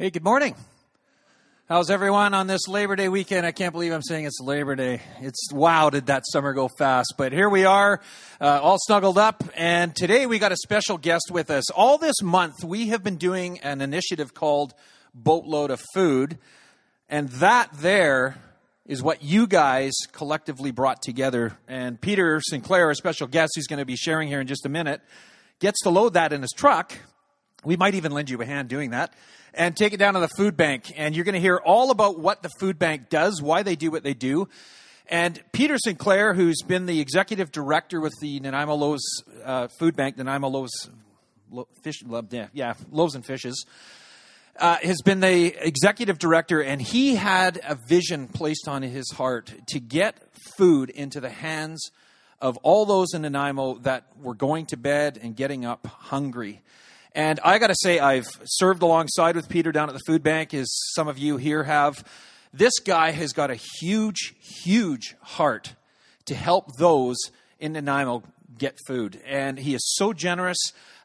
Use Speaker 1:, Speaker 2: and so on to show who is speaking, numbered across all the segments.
Speaker 1: Hey, good morning. How's everyone on this Labor Day weekend? I can't believe I'm saying it's Labor Day. It's wow, did that summer go fast. But here we are, uh, all snuggled up. And today we got a special guest with us. All this month, we have been doing an initiative called Boatload of Food. And that there is what you guys collectively brought together. And Peter Sinclair, our special guest, who's going to be sharing here in just a minute, gets to load that in his truck. We might even lend you a hand doing that and take it down to the food bank. And you're going to hear all about what the food bank does, why they do what they do. And Peter Sinclair, who's been the executive director with the Nanaimo Loaves uh, Food Bank, Nanaimo Loaves, Lo, Fish, yeah, Loaves and Fishes, uh, has been the executive director, and he had a vision placed on his heart to get food into the hands of all those in Nanaimo that were going to bed and getting up hungry. And I got to say, I've served alongside with Peter down at the food bank, as some of you here have. This guy has got a huge, huge heart to help those in Nanaimo get food. And he is so generous,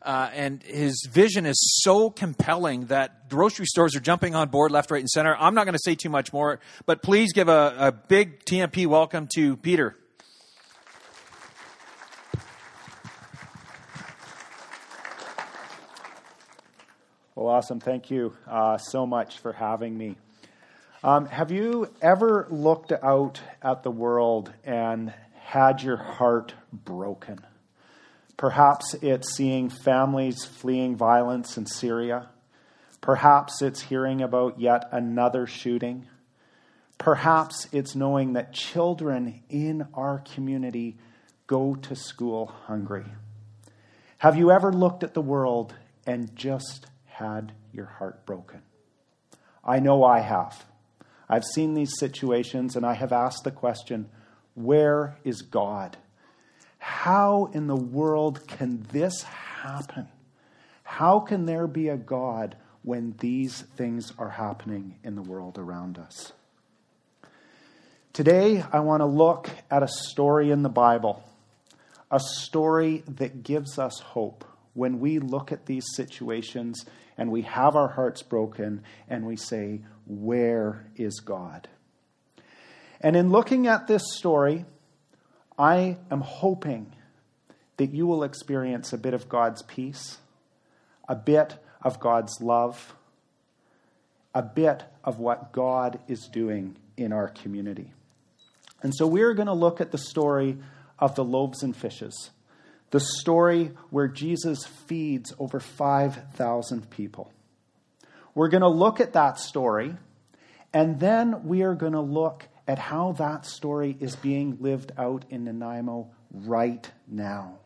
Speaker 1: uh, and his vision is so compelling that grocery stores are jumping on board left, right, and center. I'm not going to say too much more, but please give a, a big TMP welcome to Peter.
Speaker 2: Well, awesome. Thank you uh, so much for having me. Um, have you ever looked out at the world and had your heart broken? Perhaps it's seeing families fleeing violence in Syria. Perhaps it's hearing about yet another shooting. Perhaps it's knowing that children in our community go to school hungry. Have you ever looked at the world and just had your heart broken? I know I have. I've seen these situations and I have asked the question where is God? How in the world can this happen? How can there be a God when these things are happening in the world around us? Today, I want to look at a story in the Bible, a story that gives us hope when we look at these situations and we have our hearts broken and we say, Where is God? And in looking at this story, I am hoping that you will experience a bit of God's peace, a bit of God's love, a bit of what God is doing in our community. And so we're going to look at the story of the loaves and fishes the story where Jesus feeds over 5,000 people. We're going to look at that story, and then we are going to look at how that story is being lived out in Nanaimo right now.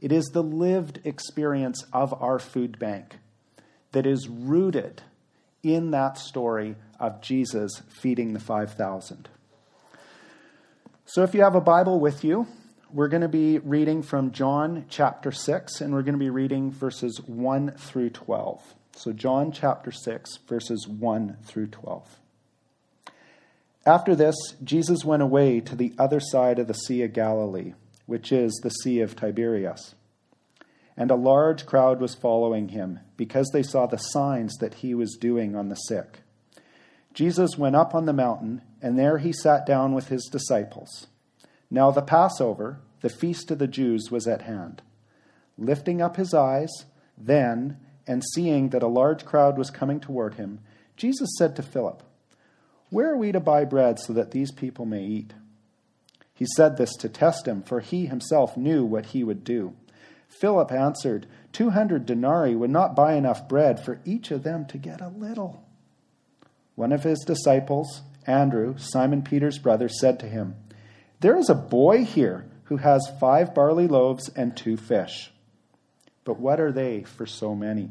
Speaker 2: It is the lived experience of our food bank that is rooted in that story of Jesus feeding the 5,000. So if you have a Bible with you, we're going to be reading from John chapter 6, and we're going to be reading verses 1 through 12. So, John chapter 6, verses 1 through 12. After this, Jesus went away to the other side of the Sea of Galilee, which is the Sea of Tiberias. And a large crowd was following him, because they saw the signs that he was doing on the sick. Jesus went up on the mountain, and there he sat down with his disciples. Now the Passover, the feast of the Jews, was at hand. Lifting up his eyes, then, and seeing that a large crowd was coming toward him, Jesus said to Philip, Where are we to buy bread so that these people may eat? He said this to test him, for he himself knew what he would do. Philip answered, Two hundred denarii would not buy enough bread for each of them to get a little. One of his disciples, Andrew, Simon Peter's brother, said to him, there is a boy here who has five barley loaves and two fish. But what are they for so many?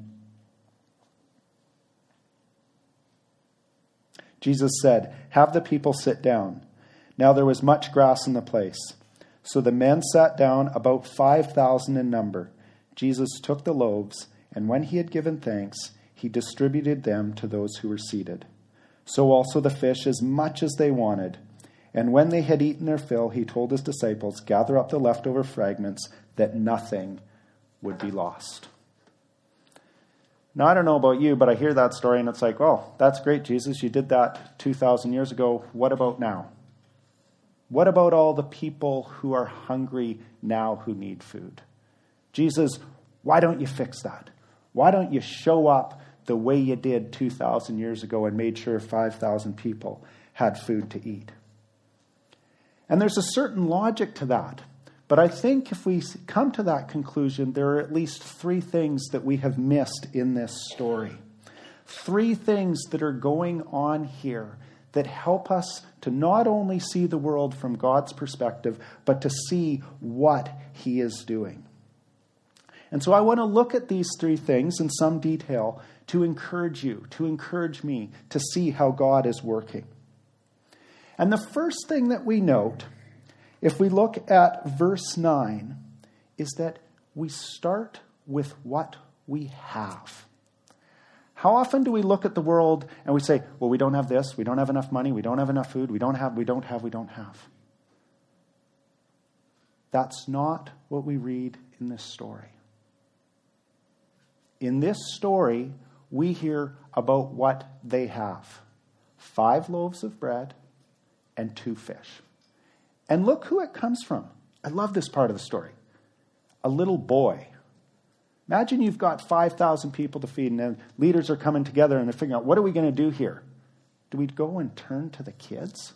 Speaker 2: Jesus said, Have the people sit down. Now there was much grass in the place. So the men sat down, about 5,000 in number. Jesus took the loaves, and when he had given thanks, he distributed them to those who were seated. So also the fish, as much as they wanted. And when they had eaten their fill, he told his disciples, Gather up the leftover fragments, that nothing would be lost. Now, I don't know about you, but I hear that story and it's like, oh, that's great, Jesus. You did that 2,000 years ago. What about now? What about all the people who are hungry now who need food? Jesus, why don't you fix that? Why don't you show up the way you did 2,000 years ago and made sure 5,000 people had food to eat? And there's a certain logic to that. But I think if we come to that conclusion, there are at least three things that we have missed in this story. Three things that are going on here that help us to not only see the world from God's perspective, but to see what He is doing. And so I want to look at these three things in some detail to encourage you, to encourage me to see how God is working. And the first thing that we note if we look at verse 9, is that we start with what we have. How often do we look at the world and we say, well, we don't have this, we don't have enough money, we don't have enough food, we don't have, we don't have, we don't have? That's not what we read in this story. In this story, we hear about what they have five loaves of bread and two fish. And look who it comes from. I love this part of the story. A little boy. Imagine you've got 5,000 people to feed, and then leaders are coming together and they're figuring out what are we going to do here? Do we go and turn to the kids?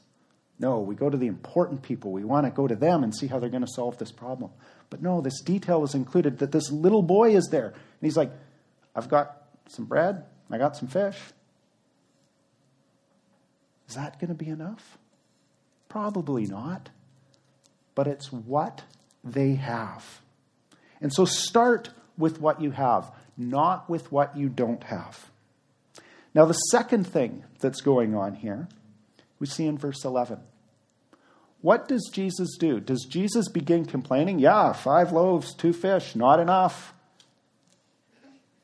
Speaker 2: No, we go to the important people. We want to go to them and see how they're going to solve this problem. But no, this detail is included that this little boy is there. And he's like, I've got some bread, I got some fish. Is that going to be enough? Probably not but it's what they have. And so start with what you have, not with what you don't have. Now, the second thing that's going on here, we see in verse 11. What does Jesus do? Does Jesus begin complaining? Yeah, five loaves, two fish, not enough.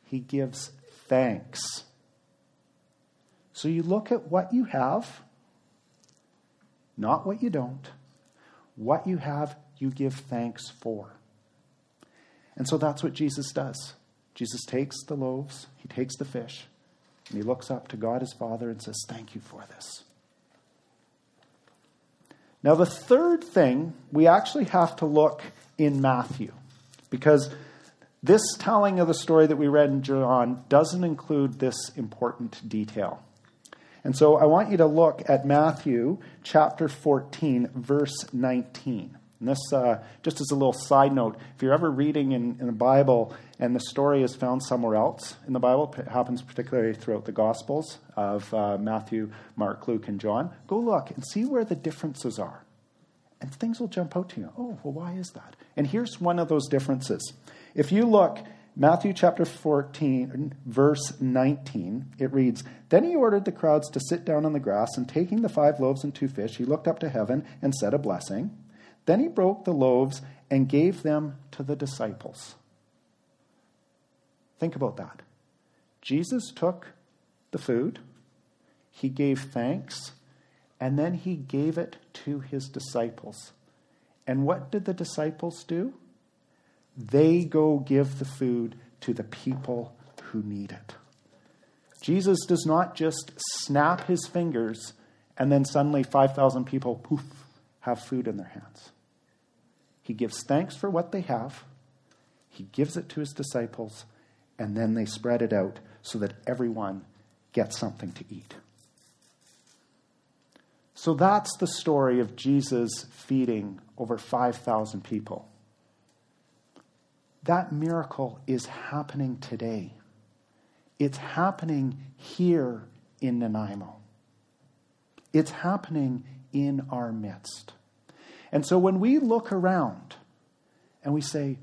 Speaker 2: He gives thanks. So you look at what you have, not what you don't what you have, you give thanks for. And so that's what Jesus does. Jesus takes the loaves, he takes the fish, and he looks up to God his Father and says, Thank you for this. Now, the third thing, we actually have to look in Matthew, because this telling of the story that we read in John doesn't include this important detail. And so I want you to look at Matthew chapter 14, verse 19. And this, uh, just as a little side note, if you're ever reading in, in the Bible and the story is found somewhere else in the Bible, it happens particularly throughout the Gospels of uh, Matthew, Mark, Luke, and John, go look and see where the differences are. And things will jump out to you. Oh, well, why is that? And here's one of those differences. If you look Matthew chapter 14, verse 19, it reads Then he ordered the crowds to sit down on the grass, and taking the five loaves and two fish, he looked up to heaven and said a blessing. Then he broke the loaves and gave them to the disciples. Think about that. Jesus took the food, he gave thanks, and then he gave it to his disciples. And what did the disciples do? They go give the food to the people who need it. Jesus does not just snap his fingers and then suddenly 5,000 people, poof, have food in their hands. He gives thanks for what they have, he gives it to his disciples, and then they spread it out so that everyone gets something to eat. So that's the story of Jesus feeding over 5,000 people. That miracle is happening today. It's happening here in Nanaimo. It's happening in our midst. And so when we look around and we say,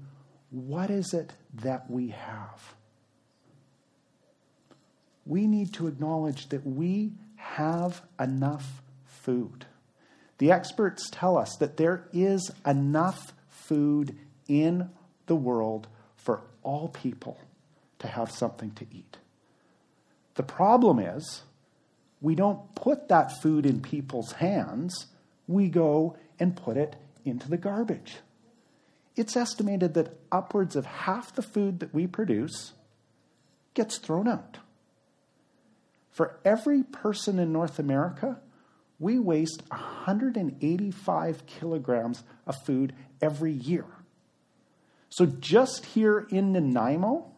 Speaker 2: what is it that we have? We need to acknowledge that we have enough food. The experts tell us that there is enough food in the world for all people to have something to eat. The problem is, we don't put that food in people's hands, we go and put it into the garbage. It's estimated that upwards of half the food that we produce gets thrown out. For every person in North America, we waste 185 kilograms of food every year. So just here in Nanaimo,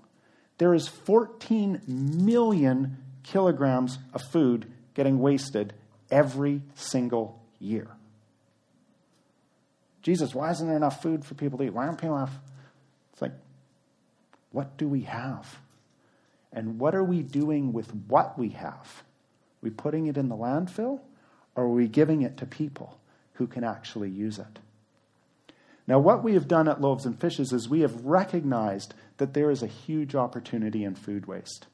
Speaker 2: there is 14 million kilograms of food getting wasted every single year. Jesus, why isn't there enough food for people to eat? Why aren't people enough? It's like, what do we have? And what are we doing with what we have? Are we putting it in the landfill or are we giving it to people who can actually use it? Now, what we have done at Loaves and Fishes is we have recognized that there is a huge opportunity in food waste.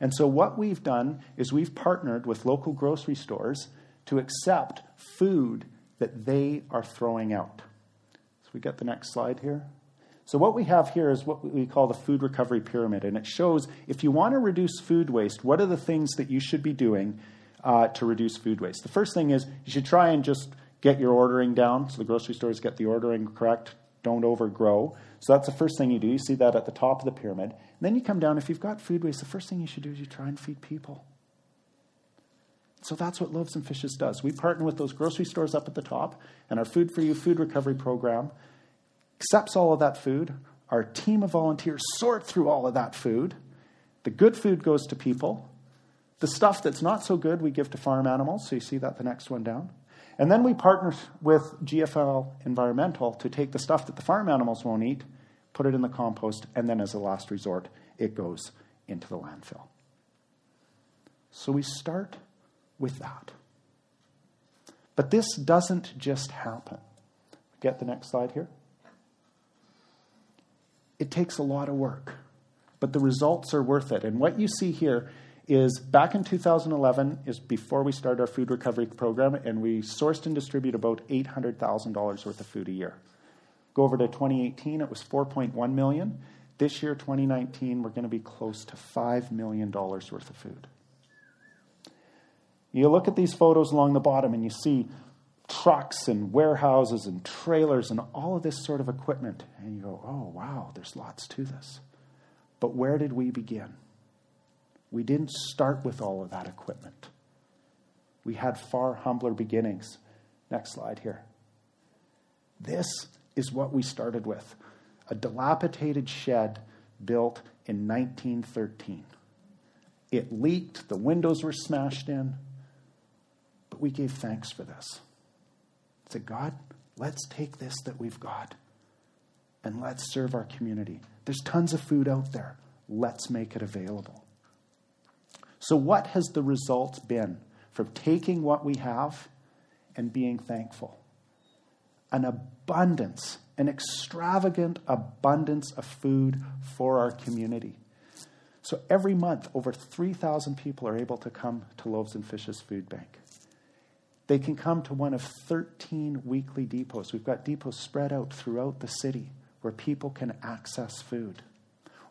Speaker 2: And so, what we've done is we've partnered with local grocery stores to accept food that they are throwing out. So, we get the next slide here. So, what we have here is what we call the food recovery pyramid, and it shows if you want to reduce food waste, what are the things that you should be doing uh, to reduce food waste? The first thing is you should try and just get your ordering down. So, the grocery stores get the ordering correct, don't overgrow. So, that's the first thing you do. You see that at the top of the pyramid. And then you come down, if you've got food waste, the first thing you should do is you try and feed people. So that's what Loaves and Fishes does. We partner with those grocery stores up at the top, and our Food for You food recovery program accepts all of that food. Our team of volunteers sort through all of that food. The good food goes to people. The stuff that's not so good, we give to farm animals. So you see that the next one down. And then we partner with GFL Environmental to take the stuff that the farm animals won't eat, put it in the compost, and then as a last resort, it goes into the landfill. So we start with that. But this doesn't just happen. Get the next slide here. It takes a lot of work, but the results are worth it. And what you see here is back in 2011 is before we started our food recovery program, and we sourced and distributed about $800,000 worth of food a year. Go over to 2018, it was 4.1 million. This year, 2019, we're going to be close to $5 million worth of food. You look at these photos along the bottom and you see trucks and warehouses and trailers and all of this sort of equipment. And you go, oh, wow, there's lots to this. But where did we begin? We didn't start with all of that equipment. We had far humbler beginnings. Next slide here. This is what we started with a dilapidated shed built in 1913. It leaked, the windows were smashed in, but we gave thanks for this. Said, God, let's take this that we've got and let's serve our community. There's tons of food out there. Let's make it available. So, what has the result been from taking what we have and being thankful? An abundance, an extravagant abundance of food for our community. So, every month, over 3,000 people are able to come to Loaves and Fishes Food Bank. They can come to one of 13 weekly depots. We've got depots spread out throughout the city where people can access food.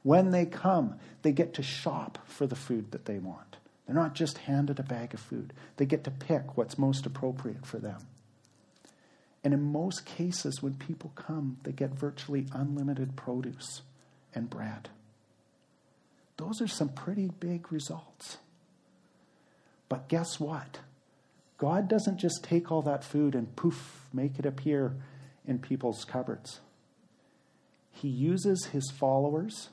Speaker 2: When they come, they get to shop for the food that they want. They're not just handed a bag of food, they get to pick what's most appropriate for them. And in most cases, when people come, they get virtually unlimited produce and bread. Those are some pretty big results. But guess what? God doesn't just take all that food and poof, make it appear in people's cupboards. He uses his followers,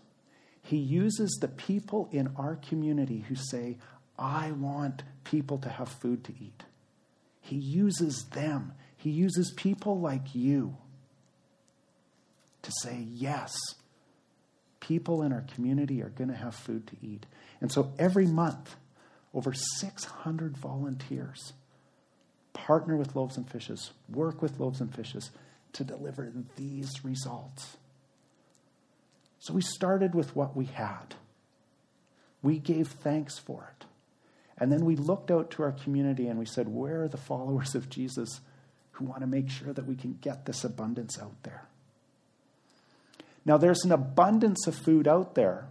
Speaker 2: he uses the people in our community who say, I want people to have food to eat. He uses them. He uses people like you to say, yes, people in our community are going to have food to eat. And so every month, over 600 volunteers partner with Loaves and Fishes, work with Loaves and Fishes to deliver these results. So we started with what we had. We gave thanks for it. And then we looked out to our community and we said, where are the followers of Jesus who want to make sure that we can get this abundance out there? Now, there's an abundance of food out there,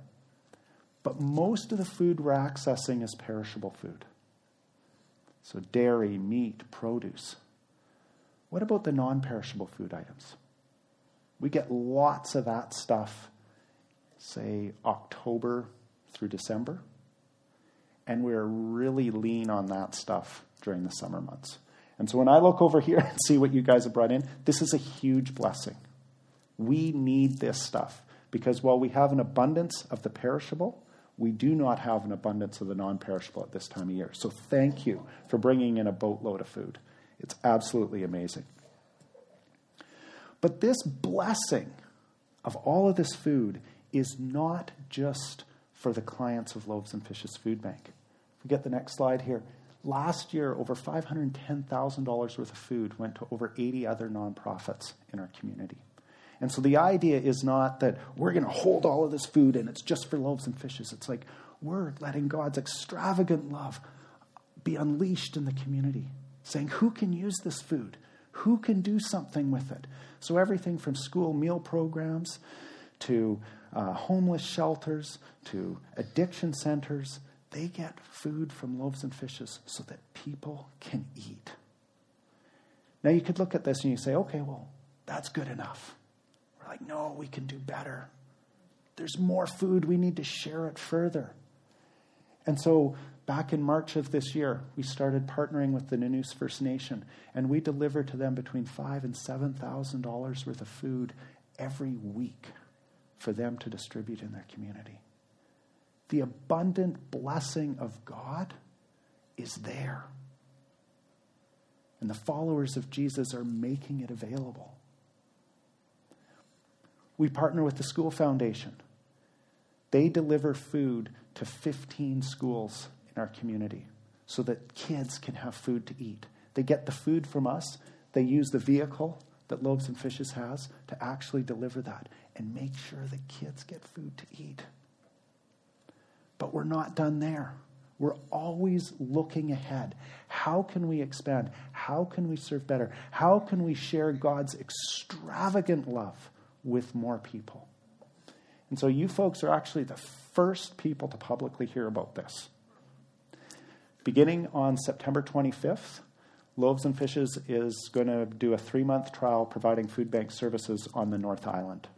Speaker 2: but most of the food we're accessing is perishable food. So, dairy, meat, produce. What about the non perishable food items? We get lots of that stuff, say October through December. And we're really lean on that stuff during the summer months. And so when I look over here and see what you guys have brought in, this is a huge blessing. We need this stuff because while we have an abundance of the perishable, we do not have an abundance of the non perishable at this time of year. So thank you for bringing in a boatload of food. It's absolutely amazing. But this blessing of all of this food is not just for the clients of Loaves and Fishes Food Bank. If We get the next slide here. Last year, over $510,000 worth of food went to over 80 other nonprofits in our community. And so the idea is not that we're going to hold all of this food and it's just for loaves and fishes. It's like we're letting God's extravagant love be unleashed in the community, saying, Who can use this food? Who can do something with it? So, everything from school meal programs to uh, homeless shelters to addiction centers, they get food from loaves and fishes so that people can eat. Now, you could look at this and you say, okay, well, that's good enough. We're like, no, we can do better. There's more food. We need to share it further. And so back in March of this year, we started partnering with the Nanoose First Nation, and we deliver to them between five and seven thousand dollars worth of food every week for them to distribute in their community. The abundant blessing of God is there. And the followers of Jesus are making it available. We partner with the School Foundation. They deliver food to 15 schools in our community so that kids can have food to eat. They get the food from us, they use the vehicle that Loaves and Fishes has to actually deliver that and make sure the kids get food to eat. But we're not done there. We're always looking ahead. How can we expand? How can we serve better? How can we share God's extravagant love with more people? And so, you folks are actually the first people to publicly hear about this. Beginning on September 25th, Loaves and Fishes is going to do a three month trial providing food bank services on the North Island.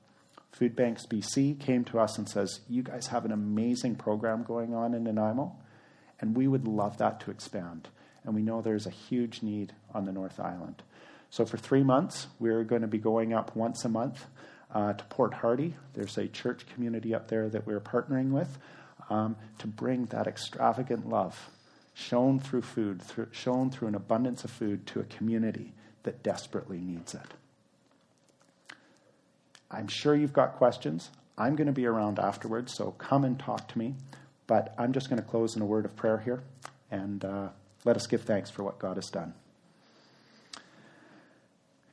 Speaker 2: Food Banks BC came to us and says, You guys have an amazing program going on in Nanaimo, and we would love that to expand. And we know there's a huge need on the North Island. So for three months, we're going to be going up once a month uh, to Port Hardy. There's a church community up there that we're partnering with um, to bring that extravagant love shown through food, through, shown through an abundance of food to a community that desperately needs it. I'm sure you've got questions. I'm going to be around afterwards, so come and talk to me. But I'm just going to close in a word of prayer here, and uh, let us give thanks for what God has done.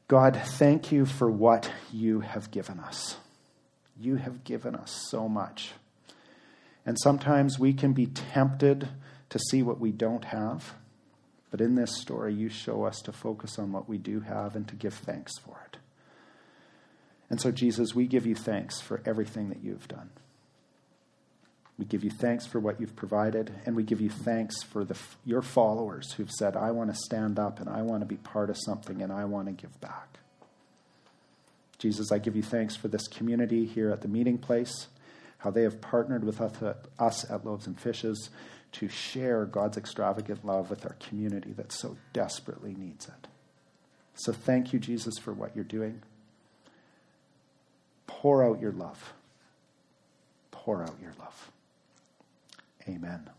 Speaker 2: God, thank you for what you have given us. You have given us so much. And sometimes we can be tempted to see what we don't have. But in this story, you show us to focus on what we do have and to give thanks for it. And so, Jesus, we give you thanks for everything that you've done. We give you thanks for what you've provided, and we give you thanks for the, your followers who've said, I want to stand up and I want to be part of something and I want to give back. Jesus, I give you thanks for this community here at the meeting place, how they have partnered with us at Loaves and Fishes to share God's extravagant love with our community that so desperately needs it. So thank you, Jesus, for what you're doing. Pour out your love. Pour out your love. Amen.